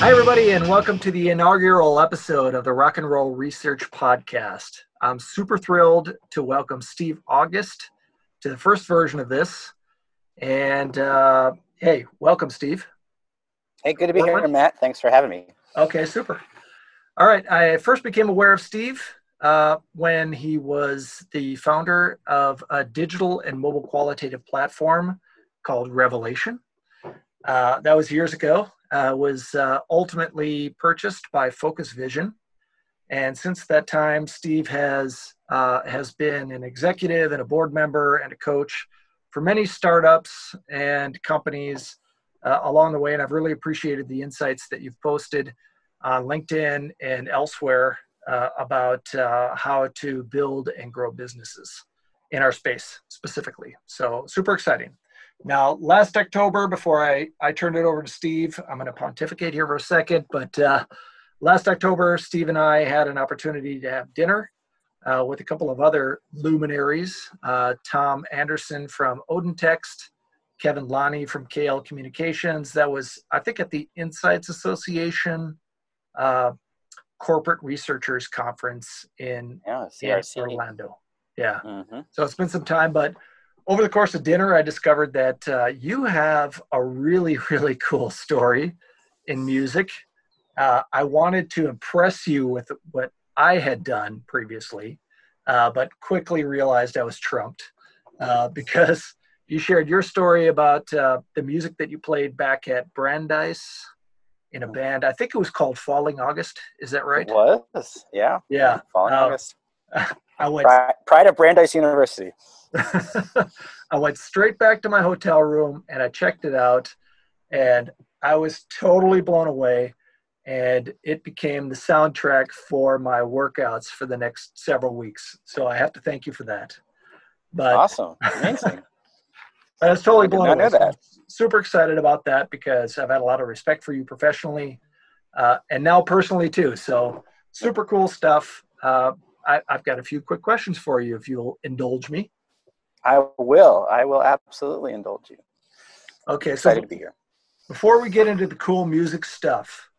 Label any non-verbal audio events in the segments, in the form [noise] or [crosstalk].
Hi, everybody, and welcome to the inaugural episode of the Rock and Roll Research Podcast. I'm super thrilled to welcome Steve August to the first version of this. And uh, hey, welcome, Steve. Hey, good to be here, Matt. Thanks for having me. Okay, super. All right, I first became aware of Steve uh, when he was the founder of a digital and mobile qualitative platform called Revelation. Uh, that was years ago uh, was uh, ultimately purchased by Focus Vision. And since that time, Steve has uh, has been an executive and a board member and a coach for many startups and companies uh, along the way. And I've really appreciated the insights that you've posted on LinkedIn and elsewhere uh, about uh, how to build and grow businesses in our space specifically. So super exciting. Now, last October, before I, I turned it over to Steve, I'm going to pontificate here for a second, but uh, last October, Steve and I had an opportunity to have dinner uh, with a couple of other luminaries uh, Tom Anderson from OdinText, Kevin Lonnie from KL Communications. That was, I think, at the Insights Association uh, Corporate Researchers Conference in, yeah, in Orlando. Yeah. Mm-hmm. So it's been some time, but over the course of dinner, I discovered that uh, you have a really, [laughs] really cool story in music. Uh, I wanted to impress you with what I had done previously, uh, but quickly realized I was trumped uh, [laughs] because you shared your story about uh, the music that you played back at Brandeis in a mm. band. I think it was called Falling August. Is that right? It was. Yeah. Yeah. Falling uh, August. I went. Pride, Pride of Brandeis University. [laughs] I went straight back to my hotel room and I checked it out, and I was totally blown away. And it became the soundtrack for my workouts for the next several weeks. So I have to thank you for that. But awesome, amazing. [laughs] I was totally blown away. Know that. So super excited about that because I've had a lot of respect for you professionally, uh, and now personally too. So super cool stuff. Uh, I, have got a few quick questions for you if you'll indulge me. I will. I will absolutely indulge you. Okay, excited so to be here. Before we get into the cool music stuff,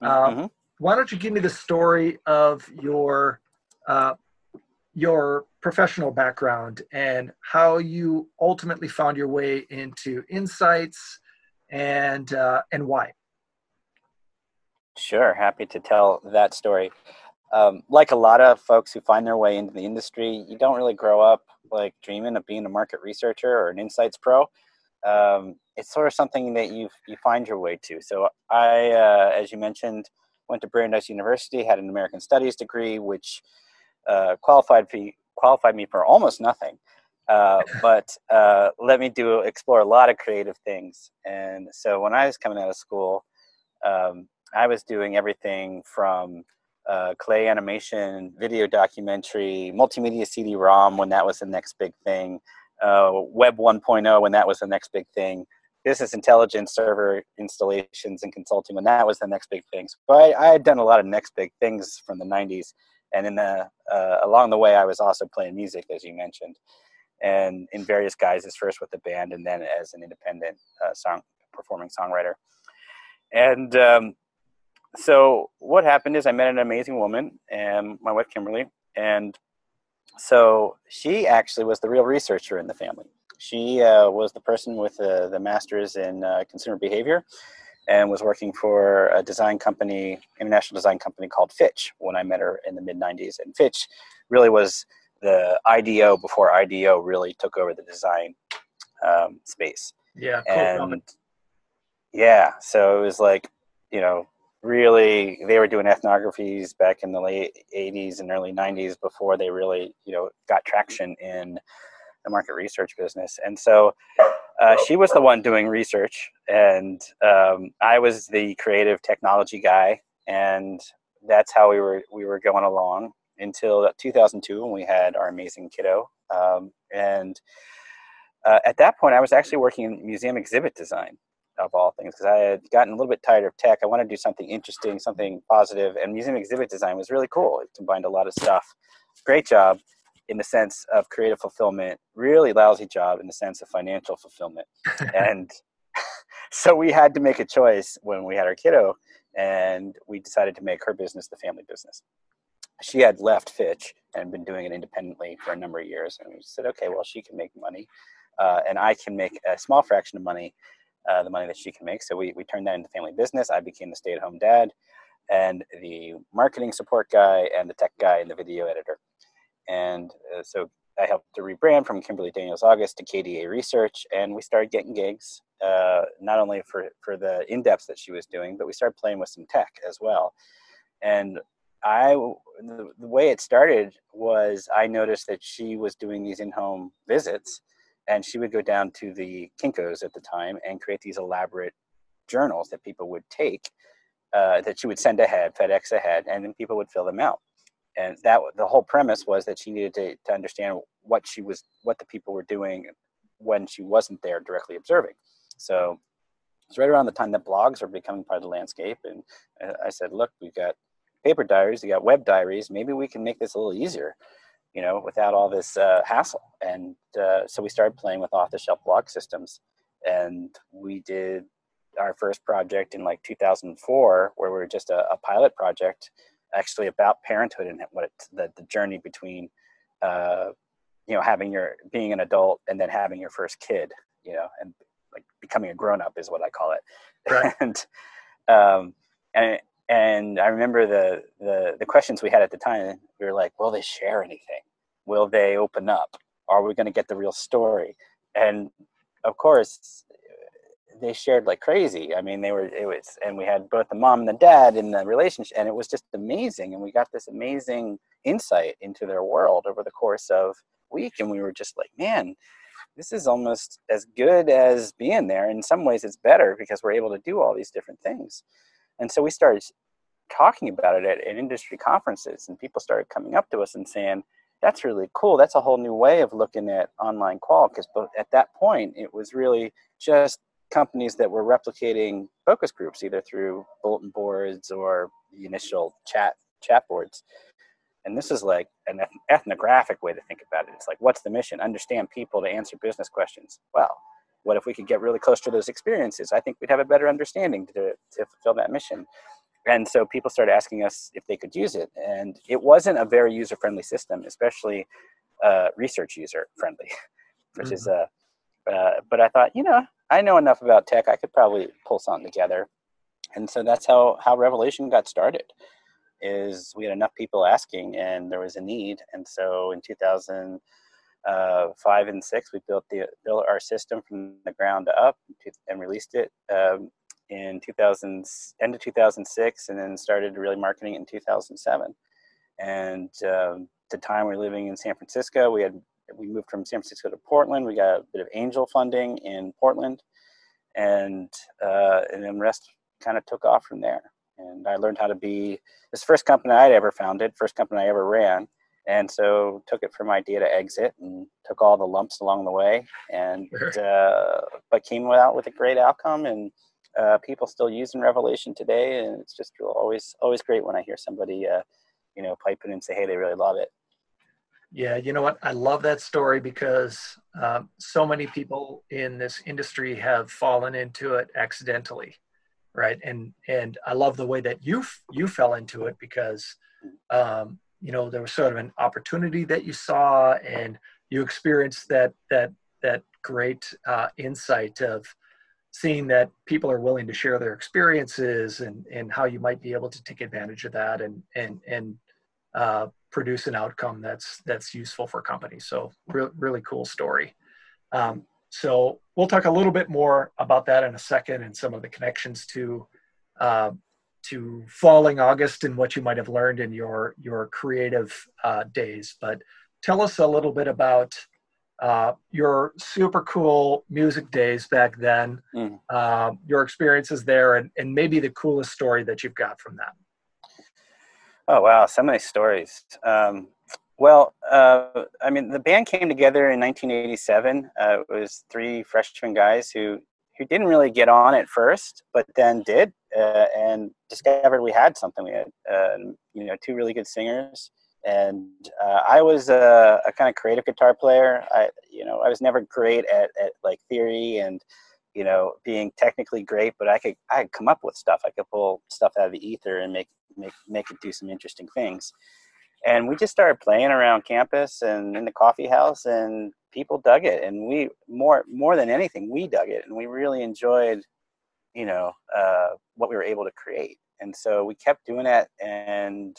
um, mm-hmm. why don't you give me the story of your uh, your professional background and how you ultimately found your way into insights and uh, and why? Sure, happy to tell that story. Um, like a lot of folks who find their way into the industry, you don't really grow up like dreaming of being a market researcher or an insights pro. Um, it's sort of something that you you find your way to. So I, uh, as you mentioned, went to Brandeis University, had an American Studies degree, which uh, qualified me qualified me for almost nothing, uh, [laughs] but uh, let me do explore a lot of creative things. And so when I was coming out of school, um, I was doing everything from uh, clay animation, video documentary, multimedia CD-ROM when that was the next big thing, uh, Web 1.0 when that was the next big thing, business intelligence server installations and consulting when that was the next big thing. So I, I had done a lot of next big things from the 90s, and in the uh, along the way, I was also playing music, as you mentioned, and in various guises. First with the band, and then as an independent uh, song performing songwriter. And um, so what happened is I met an amazing woman, and my wife Kimberly, and so she actually was the real researcher in the family. She uh, was the person with the, the master's in uh, consumer behavior, and was working for a design company, international design company called Fitch when I met her in the mid '90s. And Fitch really was the IDEO before IDEO really took over the design um, space. Yeah, cool. and yeah, so it was like you know really they were doing ethnographies back in the late 80s and early 90s before they really you know got traction in the market research business. And so uh, she was the one doing research and um, i was the creative technology guy. And that's how we were we were going along until 2002 when we had our amazing kiddo. Um, and uh, at that point i was actually working in museum exhibit design of all things because I had gotten a little bit tired of tech. I wanted to do something interesting, something positive, and museum exhibit design was really cool. It combined a lot of stuff. Great job in the sense of creative fulfillment, really lousy job in the sense of financial fulfillment. [laughs] and [laughs] so we had to make a choice when we had our kiddo and we decided to make her business the family business. She had left Fitch and been doing it independently for a number of years, and we said, okay, well, she can make money, uh, and I can make a small fraction of money, uh, the money that she can make. So we we turned that into family business. I became the stay-at-home dad, and the marketing support guy, and the tech guy, and the video editor, and uh, so I helped to rebrand from Kimberly Daniels August to KDA Research, and we started getting gigs, uh, not only for, for the in depth that she was doing, but we started playing with some tech as well. And I, the, the way it started was I noticed that she was doing these in home visits, and she would go down to the Kinkos at the time and create these elaborate journals that people would take, uh, that she would send ahead, FedEx ahead, and then people would fill them out. And that the whole premise was that she needed to, to understand what she was what the people were doing when she wasn't there directly observing. So it's right around the time that blogs are becoming part of the landscape and i said look we've got paper diaries we got web diaries. Maybe we can make this a little easier you know without all this uh, hassle. And uh, so we started playing with off-the-shelf blog systems. And we did our first project in like 2004 where we were just a, a pilot project actually about parenthood and what it, the, the journey between uh, you know having your being an adult and then having your first kid you know and like becoming a grown up is what i call it. Right. [laughs] and um and and i remember the, the the questions we had at the time we were like will they share anything will they open up are we going to get the real story and of course they shared like crazy. I mean, they were it was, and we had both the mom and the dad in the relationship, and it was just amazing. And we got this amazing insight into their world over the course of week, and we were just like, man, this is almost as good as being there. In some ways, it's better because we're able to do all these different things. And so we started talking about it at, at industry conferences, and people started coming up to us and saying, that's really cool. That's a whole new way of looking at online qual. Because at that point it was really just companies that were replicating focus groups either through bulletin boards or the initial chat chat boards. And this is like an ethnographic way to think about it. It's like what's the mission? Understand people to answer business questions. Well what if we could get really close to those experiences i think we'd have a better understanding to, to fulfill that mission and so people started asking us if they could use it and it wasn't a very user friendly system especially uh, research user friendly [laughs] which mm-hmm. is uh, uh, but i thought you know I know enough about tech. I could probably pull something together, and so that's how how Revelation got started. Is we had enough people asking, and there was a need, and so in 2005 uh, and six, we built the built our system from the ground up and released it um, in 2000 end of 2006, and then started really marketing in 2007. And um, the time we were living in San Francisco, we had we moved from San Francisco to Portland. We got a bit of angel funding in Portland, and uh, and then rest kind of took off from there. And I learned how to be this first company I'd ever founded, first company I ever ran, and so took it from idea to exit and took all the lumps along the way, and uh, but came out with a great outcome and. Uh, people still using Revelation today, and it's just always always great when I hear somebody, uh, you know, pipe in and say, "Hey, they really love it." Yeah, you know what? I love that story because um, so many people in this industry have fallen into it accidentally, right? And and I love the way that you you fell into it because um, you know there was sort of an opportunity that you saw, and you experienced that that that great uh, insight of seeing that people are willing to share their experiences and and how you might be able to take advantage of that and and and uh, produce an outcome that's that's useful for companies. So re- really cool story. Um, so we'll talk a little bit more about that in a second and some of the connections to uh, to falling August and what you might have learned in your your creative uh, days. But tell us a little bit about uh, your super cool music days back then, mm. uh, your experiences there, and, and maybe the coolest story that you've got from that. Oh wow, so many stories. Um, well, uh, I mean, the band came together in 1987. Uh, it was three freshman guys who who didn't really get on at first, but then did uh, and discovered we had something. We had uh, you know two really good singers, and uh, I was a, a, kind of creative guitar player. I you know I was never great at, at like theory and you know, being technically great, but I could I could come up with stuff. I could pull stuff out of the ether and make make make it do some interesting things. And we just started playing around campus and in the coffee house, and people dug it. And we more more than anything, we dug it, and we really enjoyed, you know, uh, what we were able to create. And so we kept doing that, and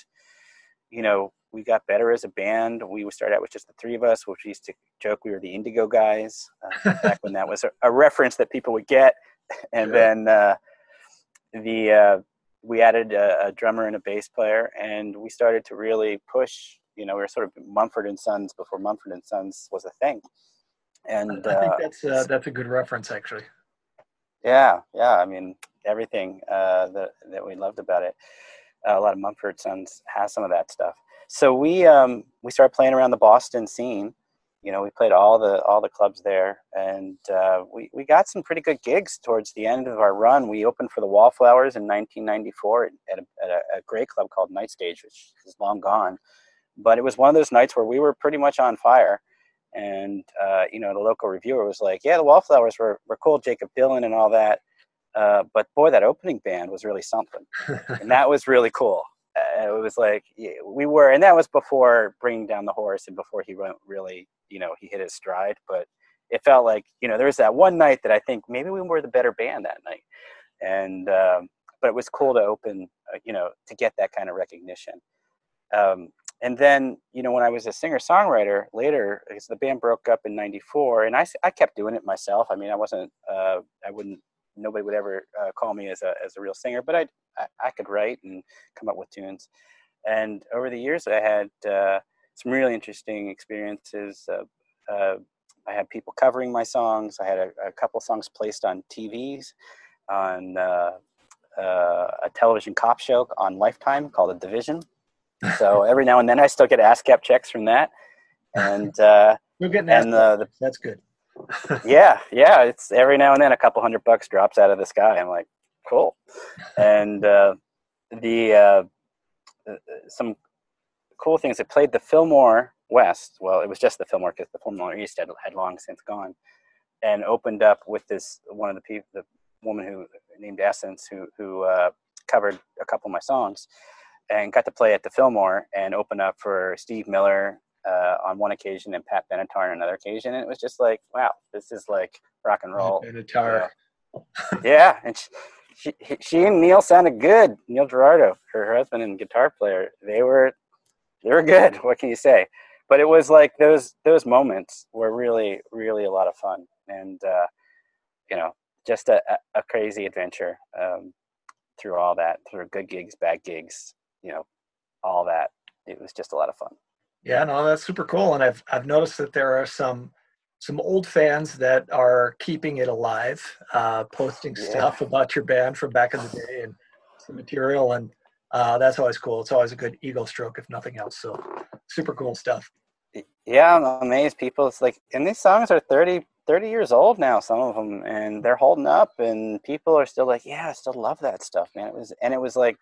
you know, we got better as a band. We started out with just the three of us, which we used to joke we were the Indigo guys uh, [laughs] back when that was a, a, reference that people would get. [laughs] And sure. then uh, the uh, we added a, a, drummer and a bass player, and we started to really push. You know, we were sort of Mumford and Sons before Mumford and Sons was a thing. And I think uh, that's uh, that's a good reference, actually. Yeah, yeah. I mean, everything uh, that that we loved about it. a lot of Mumford Sons has some of that stuff so we um, we started playing around the Boston scene. You know, we played all the all the clubs there, and uh, we we got some pretty good gigs towards the end of our run. We opened for the Wallflowers in 1994 at, a, at a, a great club called Night Stage, which is long gone. But it was one of those nights where we were pretty much on fire. And uh, you know, the local reviewer was like, "Yeah, the Wallflowers were were cool, Jakob Dylan and all that." Uh, but boy, that opening band was really something, and that was really cool uh, it was like we were, and that was before bringing down the horse and before he went really, you know, he hit his stride. But it felt like, you know, there was that one night that I think maybe we were the better band that night, and um, but it was cool to open, uh, you know, to get that kind of recognition. Um, and then, you know, when I was a singer songwriter later, because the band broke up in '94, and I I kept doing it myself. I mean, I wasn't, uh, I wouldn't nobody would ever uh, call me as a as a real singer, but I, I, I could write and come up with tunes. And over the years, I had uh, some really interesting experiences. Uh, I had people covering my songs. I had a, a couple songs placed on TVs, on uh, uh, a television cop show on Lifetime called The Division. So [laughs] every now and then, I still get ASCAP checks from that. And uh, you're getting and the, that's good yeah, [laughs] yeah. It's every now and then a couple hundred bucks drops out of the sky. I'm like, cool. And uh, the uh, uh some cool things. It played the Fillmore West. Well, it was just the Fillmore because the Fillmore East had, had long since gone, and opened up with this one of the people, the woman who named Essence, who who uh, covered a couple of my songs, and got to play at the Fillmore and open up for Steve Miller uh, on one occasion and Pat Benatar on another occasion. And it was just like, wow, this is like rock and roll. Benatar. yeah. And she, she, she, and Neil sounded good. Neil Giraldo, her husband and guitar player, they were, they were good. What can you say? But it was like those, those moments were really, really a lot of fun. And, uh, you know, just a, a crazy adventure um, through all that, through good gigs, bad gigs, you know, all that. It was just a lot of fun. Yeah, no, that's super cool. And I've I've noticed that there are some some old fans that are keeping it alive, uh, posting yeah. stuff about your band from back in the day and some material, and uh, that's always cool. It's always a good ego stroke, if nothing else. So, super cool stuff. Yeah, I'm amazed. People, it's like, and these songs are 30, 30 years old now, some of them, and they're holding up, and people are still like, yeah, I still love that stuff, man. It was, and it was like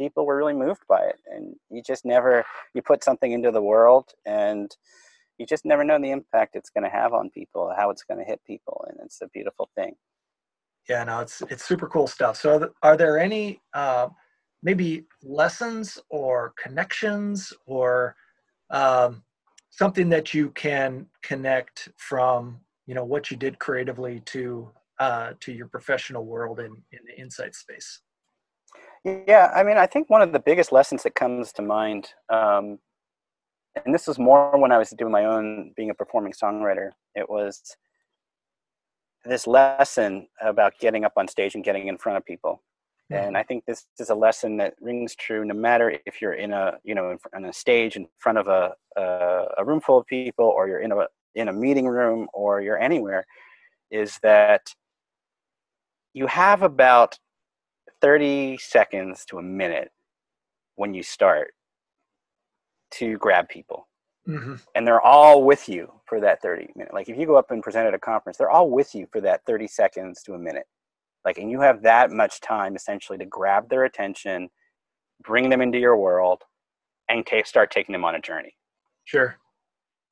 people were really moved by it and you just never you put something into the world and you just never know the impact it's going to have on people how it's going to hit people and it's a beautiful thing. Yeah no it's it's super cool stuff. So are there any uh, maybe lessons or connections or um, something that you can connect from you know what you did creatively to uh, to your professional world in in the insight space yeah, I mean, I think one of the biggest lessons that comes to mind, um, and this was more when I was doing my own being a performing songwriter, it was this lesson about getting up on stage and getting in front of people. Mm-hmm. And I think this is a lesson that rings true no matter if you're in a, you know, on a stage in front of a, a, a room full of people or you're in a, in a meeting room or you're anywhere, is that you have about 30 seconds to a minute when you start to grab people. Mm-hmm. And they're all with you for that 30 minute. Like if you go up and present at a conference, they're all with you for that 30 seconds to a minute. Like, and you have that much time essentially to grab their attention, bring them into your world, and take, start taking them on a journey. Sure.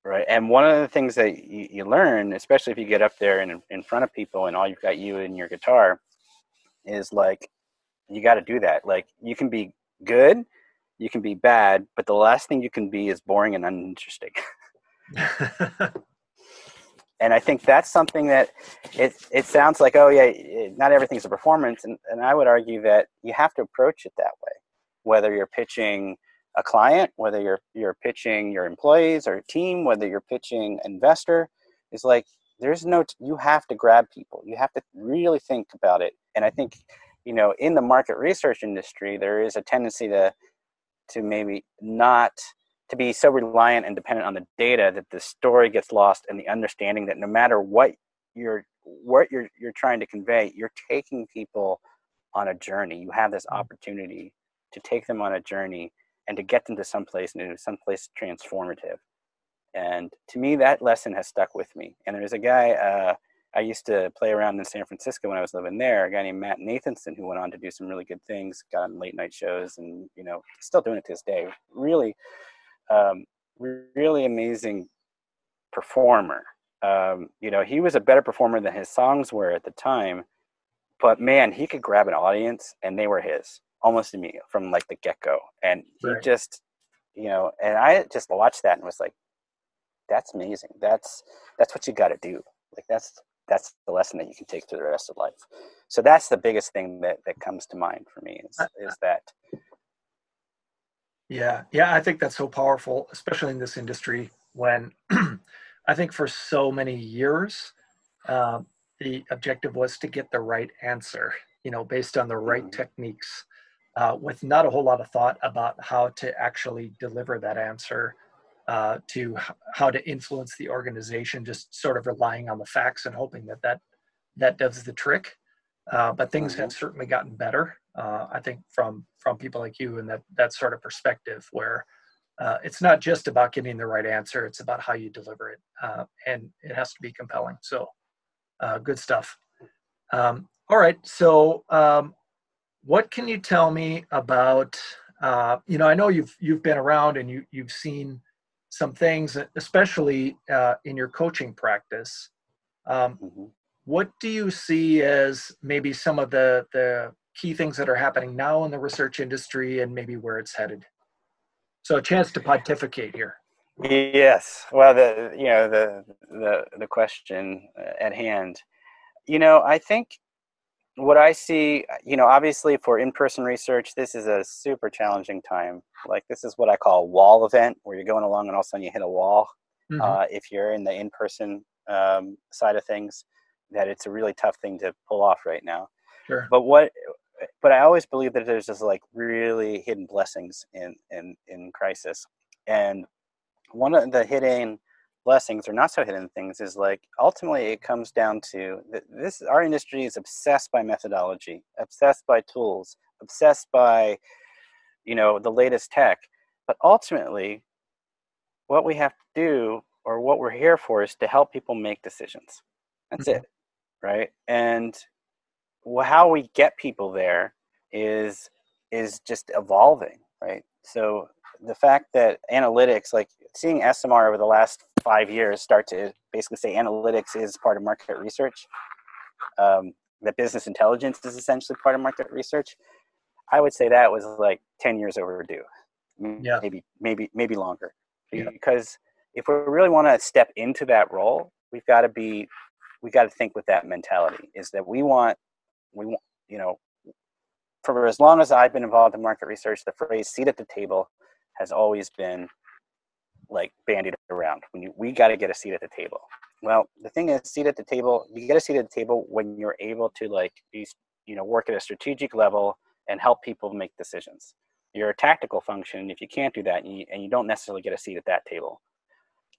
right and one of the things that you, you learn especially if you get up there and in front of people and all you've got you and your guitar is like you got to do that like you can be good you can be bad but the last thing you can be is boring and uninteresting [laughs] [laughs] and i think that's something that it, it sounds like oh yeah not everything's a performance and, and i would argue that you have to approach it that way whether you're pitching a client, whether you're you're pitching your employees or team, whether you're pitching investor, is like there's no you have to grab people. You have to really think about it. And I think, you know, in the market research industry, there is a tendency to to maybe not to be so reliant and dependent on the data that the story gets lost and the understanding that no matter what you're what you're you're trying to convey, you're taking people on a journey. You have this mm. opportunity to take them on a journey and to get them to someplace new, someplace transformative. And to me, that lesson has stuck with me. And there's a guy uh, I used to play around in San Francisco when I was living there, a guy named Matt Nathanson, who went on to do some really good things, got on late night shows, and you know, still doing it to this day. Really, um, really amazing performer. Um, you know, he was a better performer than his songs were at the time, but man, he could grab an audience, and they were his almost immediately from like the get go. And he right. just, you know, and I just watched that and was like, that's amazing. That's that's what you got to do. Like that's that's the lesson that you can take to the rest of life. So that's the biggest thing that that comes to mind for me is is that. Yeah, yeah, I think that's so powerful, especially in this industry when [clears throat] I think for so many years uh, the objective was to get the right answer, you know, based on the right mm-hmm. techniques uh, with not a whole lot of thought about how to actually deliver that answer uh, to how to influence the organization, just sort of relying on the facts and hoping that that, that does the trick. Uh, but things mm-hmm. have certainly gotten better, uh, I think, from from people like you and that that sort of perspective, where uh, it's not just about getting the right answer; it's about how you deliver it, uh, and it has to be compelling. So, good stuff. Um, all right, so um, what can you tell me about uh, you know i know you've you've been around and you you've seen some things especially uh, in your coaching practice. Um, mm-hmm. what do you see as maybe some of the the key things that are happening now in the research industry and maybe where it's headed? So a chance to pontificate here. Yes. Well the you know the the the question at hand. You know i think what I see, you know, obviously for in-person research, this is a super challenging time. Like this is what I call a wall event, where you're going along and all of a sudden you hit a wall. Mm-hmm. Uh, if you're in the in-person um, side of things, that it's a really tough thing to pull off right now. Sure. But what, but I always believe that there's just like really hidden blessings in in in crisis, and one of the hidden blessings or not so hidden things is like ultimately it comes down to this our industry is obsessed by methodology obsessed by tools obsessed by you know the latest tech. But ultimately what we have to do or what we're here for is to help people make decisions. That's mm-hmm. it right? And how we get people there is is just evolving right? So the fact that analytics like seeing ESOMAR over the last five years start to basically say analytics is part of market research, um, that business intelligence is essentially part of market research. I would say that was like 10 years overdue. Yeah. Maybe, maybe, maybe longer. Yeah. Because if we really want to step into that role, we've got to be, we've got to think with that mentality is that we want, we want, you know, for as long as I've been involved in market research, the phrase seat at the table has always been like bandied around. When you, we got to get a seat at the table. Well, the thing is, seat at the table. You get a seat at the table when you're able to like be, you know, work at a strategic level and help people make decisions. You're a tactical function if you can't do that, and you, and you don't necessarily get a seat at that table.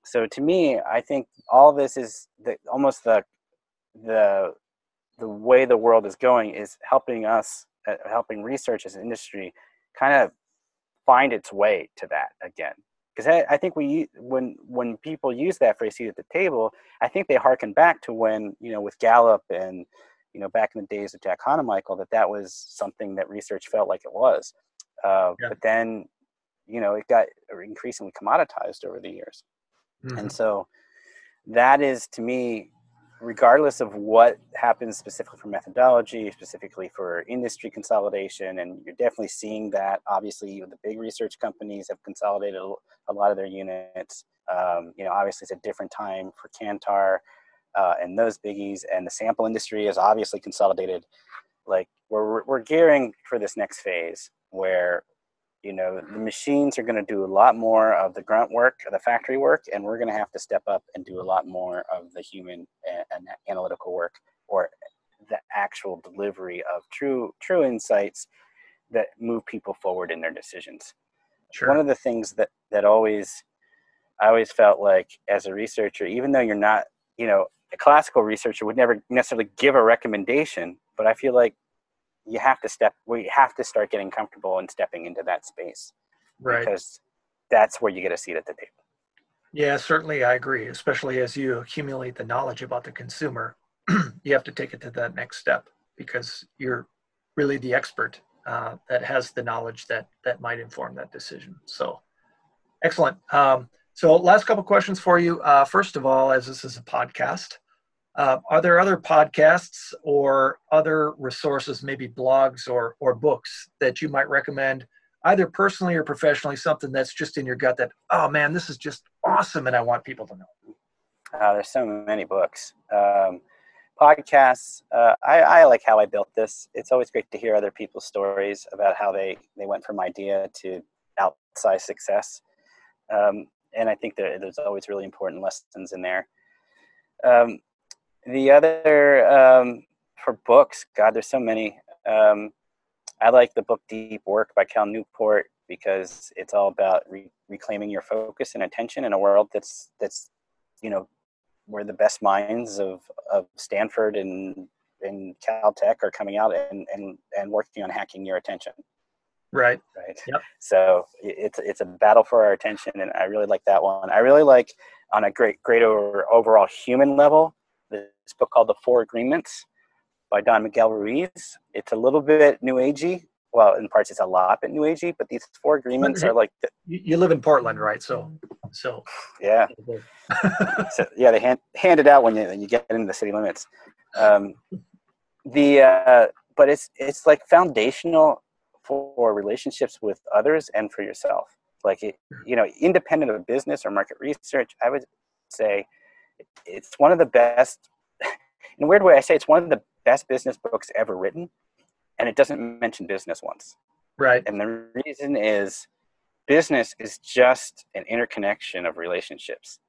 So to me, I think all this is the, almost the the the way the world is going is helping us, uh, helping research as an industry, kind of find its way to that again because I, I, think we when when people use that phrase seat at the table i think they harken back to when you know with gallup and you know back in the days of Jack Honomichl, that that was something that research felt like it was uh, yeah. but then you know it got increasingly commoditized over the years Mm-hmm. And so that is to me regardless of what happens specifically for methodology, specifically for industry consolidation, and you're definitely seeing that. Obviously, the big research companies have consolidated a lot of their units. Um, you know, obviously, it's a different time for Kantar uh, and those biggies, and the sample industry is obviously consolidated. Like we're we're gearing for this next phase where you know the machines are going to do a lot more of the grunt work the factory work and we're going to have to step up and do a lot more of the human and analytical work or the actual delivery of true true insights that move people forward in their decisions sure. one of the things that that always i always felt like as a researcher even though you're not you know a classical researcher would never necessarily give a recommendation but i feel like you have to step we have to start getting comfortable and stepping into that space right. because that's where you get a seat at the table. Yeah certainly i agree especially as you accumulate the knowledge about the consumer [clears throat] you have to take it to that next step because you're really the expert uh, that has the knowledge that that might inform that decision. So excellent. Um, so last couple questions for you. Uh, first of all as this is a podcast uh, are there other podcasts or other resources, maybe blogs or, or books that you might recommend, either personally or professionally, something that's just in your gut that, oh man, this is just awesome and I want people to know? Uh, there's so many books. Um, podcasts, uh, I, I, like how I built this. It's always great to hear other people's stories about how they, they went from idea to outsized success. Um, and I think there, there's always really important lessons in there. Um, the other um, for books, God, there's so many. Um, I like the book Deep Work by Cal Newport because it's all about re- reclaiming your focus and attention in a world that's that's you know where the best minds of, of Stanford and and Caltech are coming out and, and and working on hacking your attention. Right. Right. Yep. So it's it's a battle for our attention, and I really like that one. I really like on a great great over, overall human level this book called The Four Agreements by Don Miguel Ruiz. It's a little bit new agey. Well, in parts, it's a lot bit new agey, but these four agreements are like. The, you live in Portland, right? So, so. Yeah. [laughs] so, yeah, they hand, hand it out when you when you get into the city limits. Um, the uh, but it's it's like foundational for relationships with others and for yourself. Like it, you know, independent of business or market research, I would say it's one of the best in a weird way i say it's one of the best business books ever written and it doesn't mention business once. Right. And the reason is business is just an interconnection of relationships.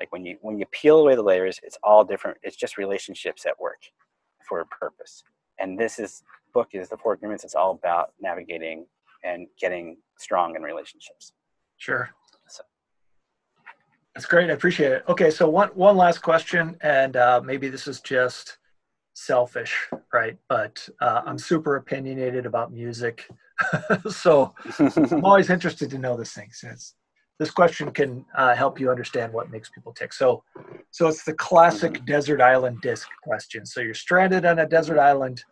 Like when you when you peel away the layers it's all different. It's just relationships at work for a purpose. And this is book is the four agreements. It's all about navigating and getting strong in relationships. Sure that's great. I appreciate it. Okay, so one one last question, and uh, maybe this is just selfish, right? But uh, I'm super opinionated about music, [laughs] so I'm always interested to know this thing. Since this question can uh, help you understand what makes people tick. So, so it's the classic mm-hmm. desert island disc question. So you're stranded on a desert island.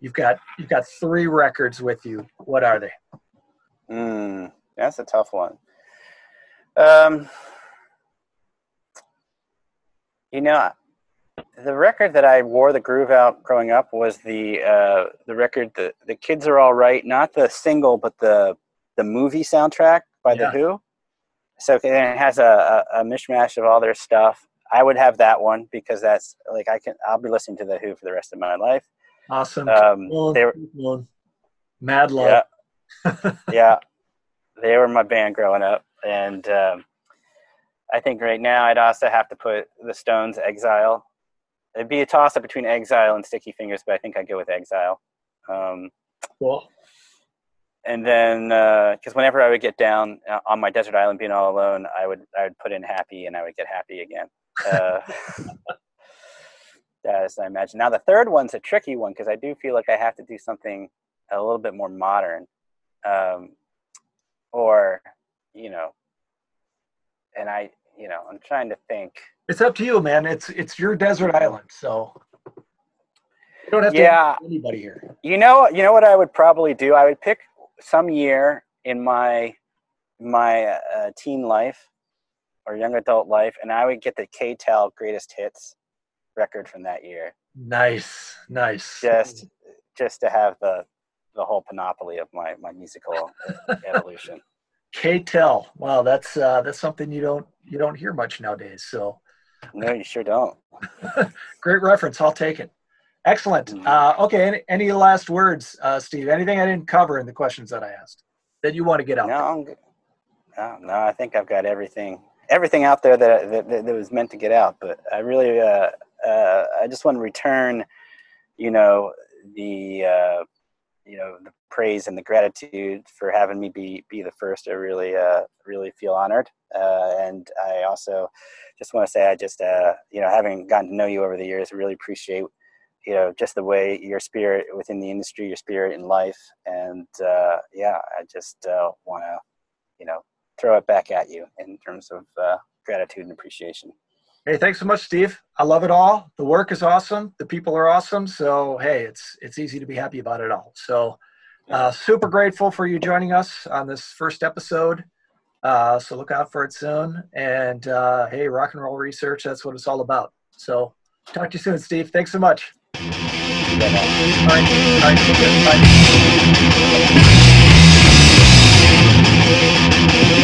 You've got you've got three records with you. What are they? Mm, that's a tough one. Um, you know, the record that I wore the groove out growing up was the uh, the record the the kids are all right, not the single, but the the movie soundtrack by yeah. the Who. So it has a, a, a, mishmash of all their stuff. I would have that one because that's like I can I'll be listening to the Who for the rest of my life. Awesome. Um, they were, Mad love. Yeah, [laughs] yeah, they were my band growing up, and um, I think right now I'd also have to put the Stones Exile. It'd be a toss up between Exile and Sticky Fingers, but I think I'd go with Exile. Um, cool. And then, because uh, whenever I would get down uh, on my desert island, being all alone, I would I would put in happy, and I would get happy again. Uh, [laughs] as I imagine. Now the third one's a tricky one because I do feel like I have to do something a little bit more modern, um, or you know, and I you know, I'm trying to think. It's up to you, man. It's it's your desert island, so you don't have to yeah, anybody here. You know, you know what I would probably do? I would pick some year in my my uh, teen life, or Young Adult Life, and I would get the K-tel Greatest Hits record from that year. Nice, nice. Just just to have the the whole panoply of my my musical [laughs] evolution. K-tel. Wow, that's uh, that's something you don't you don't hear much nowadays. So. No, you sure don't. [laughs] Great reference. I'll take it. Excellent. Mm-hmm. Uh, okay. Any, any, last words, uh, Steve? Anything I didn't cover in the questions that I asked that you want to get out? No, no, no. I think I've got everything everything out there that, that, that was meant to get out. But I really, uh, uh, I just want to return, you know, the uh, you know the praise and the gratitude for having me be be the first. I really uh, really feel honored, uh, and I also just want to say I just uh, you know having gotten to know you over the years, really appreciate you know just the way your spirit within the industry, your spirit in life, and uh, yeah, I just uh, want to you know throw it back at you in terms of uh, gratitude and appreciation. Hey, thanks so much, Steve. I love it all. The work is awesome. The people are awesome. So hey, it's it's easy to be happy about it all. So uh, super grateful for you joining us on this first episode. Uh, so look out for it soon. And uh, hey, rock and roll research, that's what it's all about. So talk to you soon, Steve. Thanks so much. Bye-bye. Bye-bye. Bye-bye.